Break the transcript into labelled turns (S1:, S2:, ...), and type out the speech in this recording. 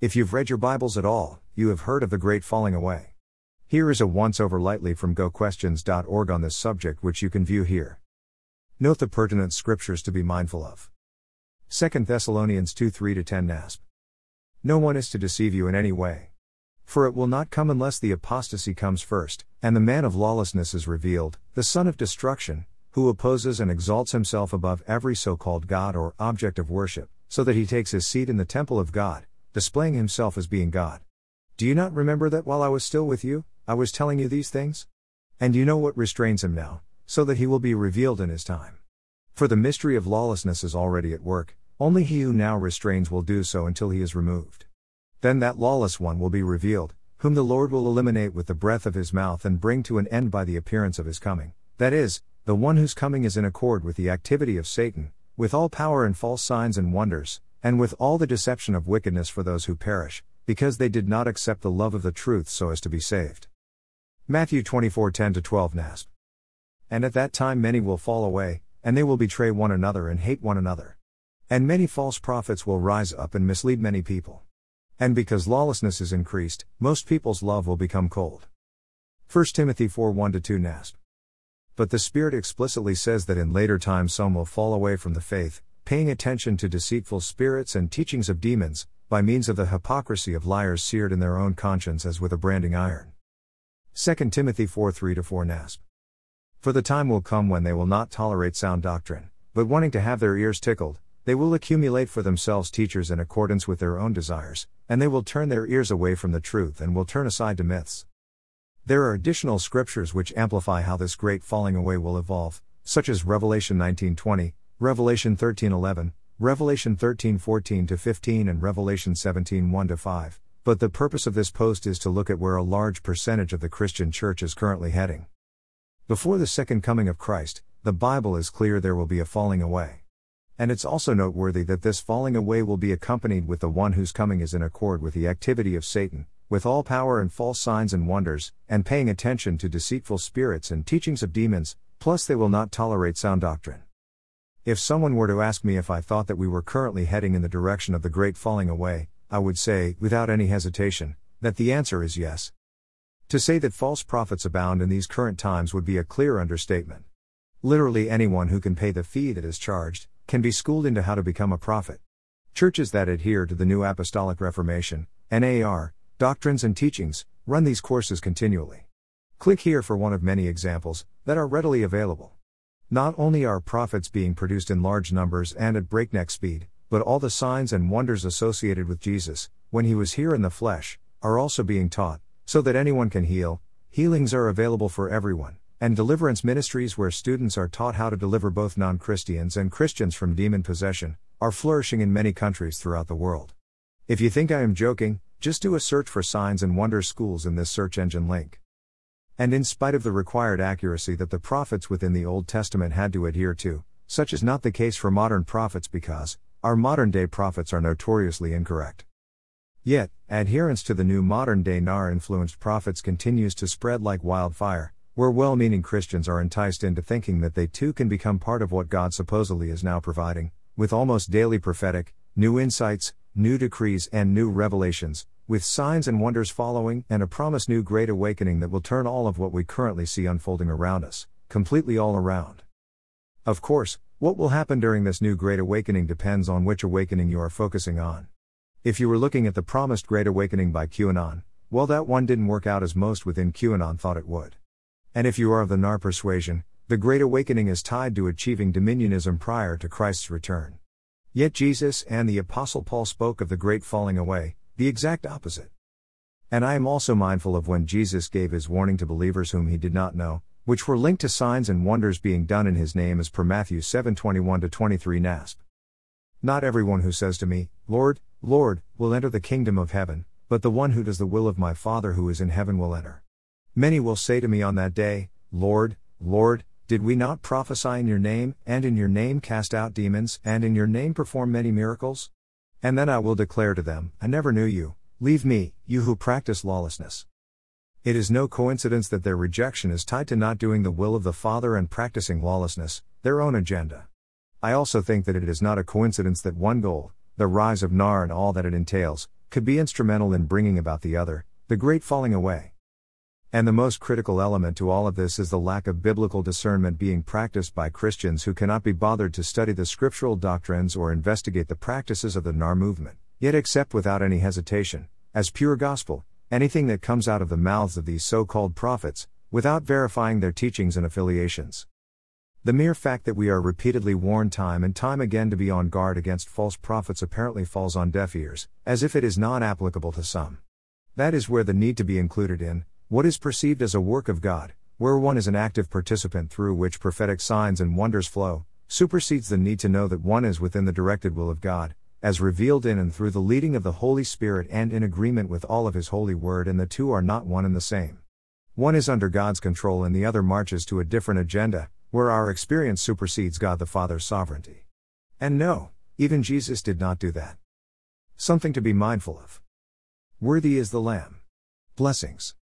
S1: If you've read your Bibles at all, you have heard of the great falling away. Here is a once over lightly from gotquestions.org on this subject, which you can view here. Note the pertinent scriptures to be mindful of. 2 Thessalonians 2 3 10 NASB. No one is to deceive you in any way. For it will not come unless the apostasy comes first, and the man of lawlessness is revealed, the son of destruction, who opposes and exalts himself above every so called God or object of worship, so that he takes his seat in the temple of God displaying himself as being God. Do you not remember that while I was still with you, I was telling you these things? And you know what restrains him now, so that he will be revealed in his time. For the mystery of lawlessness is already at work, only he who now restrains will do so until he is removed. Then that lawless one will be revealed, whom the Lord will eliminate with the breath of his mouth and bring to an end by the appearance of his coming, that is, the one whose coming is in accord with the activity of Satan, with all power and false signs and wonders, and with all the deception of wickedness for those who perish, because they did not accept the love of the truth so as to be saved. Matthew 24 10 12 NASB. And at that time many will fall away, and they will betray one another and hate one another. And many false prophets will rise up and mislead many people. And because lawlessness is increased, most people's love will become cold. 1 Timothy 4 1 2 NASB. But the Spirit explicitly says that in later times some will fall away from the faith, paying attention to deceitful spirits and teachings of demons, by means of the hypocrisy of liars seared in their own conscience as with a branding iron. 2 Timothy 4 3 4 NASB. For the time will come when they will not tolerate sound doctrine, but wanting to have their ears tickled, they will accumulate for themselves teachers in accordance with their own desires, and they will turn their ears away from the truth and will turn aside to myths. There are additional scriptures which amplify how this great falling away will evolve, such as Revelation 19:20, Revelation 13:11, Revelation 13:14 to 15 and Revelation 17:1 to 5. But the purpose of this post is to look at where a large percentage of the Christian church is currently heading. Before the second coming of Christ, the Bible is clear there will be a falling away. And it's also noteworthy that this falling away will be accompanied with the one whose coming is in accord with the activity of Satan, with all power and false signs and wonders, and paying attention to deceitful spirits and teachings of demons, plus they will not tolerate sound doctrine. If someone were to ask me if I thought that we were currently heading in the direction of the great falling away, I would say, without any hesitation, that the answer is yes. To say that false prophets abound in these current times would be a clear understatement. Literally anyone who can pay the fee that is charged, can be schooled into how to become a prophet. Churches that adhere to the New Apostolic Reformation, NAR, doctrines and teachings, run these courses continually. Click here for one of many examples that are readily available. Not only are prophets being produced in large numbers and at breakneck speed, but all the signs and wonders associated with Jesus, when he was here in the flesh, are also being taught, so that anyone can heal. Healings are available for everyone, and deliverance ministries where students are taught how to deliver both non Christians and Christians from demon possession, are flourishing in many countries throughout the world. If you think I am joking, just do a search for signs and wonders schools in this search engine link. And in spite of the required accuracy that the prophets within the Old Testament had to adhere to, such is not the case for modern prophets because, our modern day prophets are notoriously incorrect. Yet, adherence to the new modern day NAR influenced prophets continues to spread like wildfire, where well meaning Christians are enticed into thinking that they too can become part of what God supposedly is now providing, with almost daily prophetic, new insights, new decrees, and new revelations, with signs and wonders following, and a promised new great awakening that will turn all of what we currently see unfolding around us, completely all around. Of course, what will happen during this new great awakening depends on which awakening you are focusing on. If you were looking at the promised great awakening by QAnon, well, that one didn't work out as most within QAnon thought it would. And if you are of the NAR persuasion, the Great Awakening is tied to achieving dominionism prior to Christ's return. Yet Jesus and the Apostle Paul spoke of the great falling away, the exact opposite. And I am also mindful of when Jesus gave his warning to believers whom he did not know, which were linked to signs and wonders being done in his name as per Matthew 7:21 23 NASB. Not everyone who says to me, Lord, Lord, will enter the kingdom of heaven, but the one who does the will of my Father who is in heaven will enter. Many will say to me on that day, Lord, Lord, did we not prophesy in your name, and in your name cast out demons, and in your name perform many miracles? And then I will declare to them, I never knew you, leave me, you who practice lawlessness. It is no coincidence that their rejection is tied to not doing the will of the Father and practicing lawlessness, their own agenda. I also think that it is not a coincidence that one goal, the rise of NAR and all that it entails, could be instrumental in bringing about the other, the great falling away. And the most critical element to all of this is the lack of biblical discernment being practiced by Christians who cannot be bothered to study the scriptural doctrines or investigate the practices of the NAR movement, yet accept without any hesitation, as pure gospel, anything that comes out of the mouths of these so called prophets, without verifying their teachings and affiliations. The mere fact that we are repeatedly warned time and time again to be on guard against false prophets apparently falls on deaf ears, as if it is not applicable to some. That is where the need to be included in, what is perceived as a work of God, where one is an active participant through which prophetic signs and wonders flow, supersedes the need to know that one is within the directed will of God, as revealed in and through the leading of the Holy Spirit and in agreement with all of His holy word, and the two are not one and the same. One is under God's control and the other marches to a different agenda, where our experience supersedes God the Father's sovereignty. And no, even Jesus did not do that. Something to be mindful of. Worthy is the Lamb. Blessings.